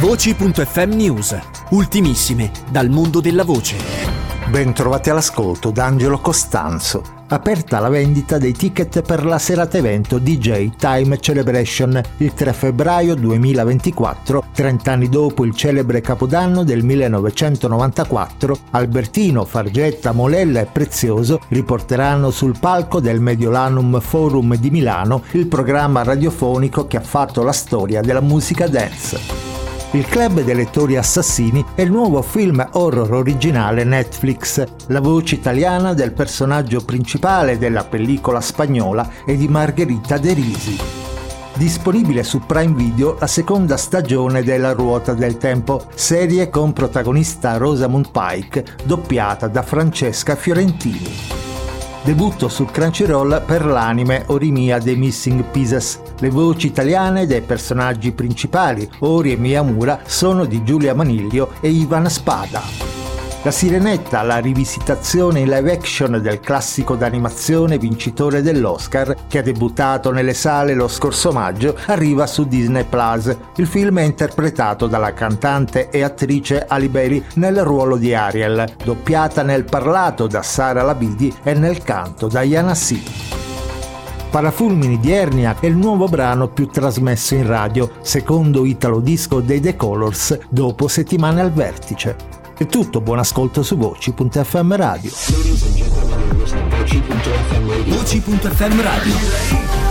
Voci.fm News, ultimissime dal mondo della voce. Bentrovati all'ascolto da Angelo Costanzo. Aperta la vendita dei ticket per la serata evento DJ Time Celebration il 3 febbraio 2024, 30 anni dopo il celebre capodanno del 1994, Albertino, Fargetta, Molella e Prezioso riporteranno sul palco del Mediolanum Forum di Milano il programma radiofonico che ha fatto la storia della musica dance. Il club dei lettori assassini è il nuovo film horror originale Netflix, la voce italiana del personaggio principale della pellicola spagnola e di Margherita De Risi. Disponibile su Prime Video la seconda stagione della Ruota del Tempo, serie con protagonista Rosamund Pike, doppiata da Francesca Fiorentini. Debutto su Crunchyroll per l'anime Orimia dei Missing Pieces. Le voci italiane dei personaggi principali, Ori e Miyamura, sono di Giulia Maniglio e Ivan Spada. La Sirenetta, la rivisitazione in live action del classico d'animazione vincitore dell'Oscar, che ha debuttato nelle sale lo scorso maggio, arriva su Disney Plus. Il film è interpretato dalla cantante e attrice Ali Bailey nel ruolo di Ariel, doppiata nel parlato da Sara Labidi e nel canto da Yana C. Parafulmini di Ernia è il nuovo brano più trasmesso in radio, secondo Italo Disco dei The Colors, dopo settimane al vertice. È tutto, buon ascolto su voci.fm radio. Voci.fm radio.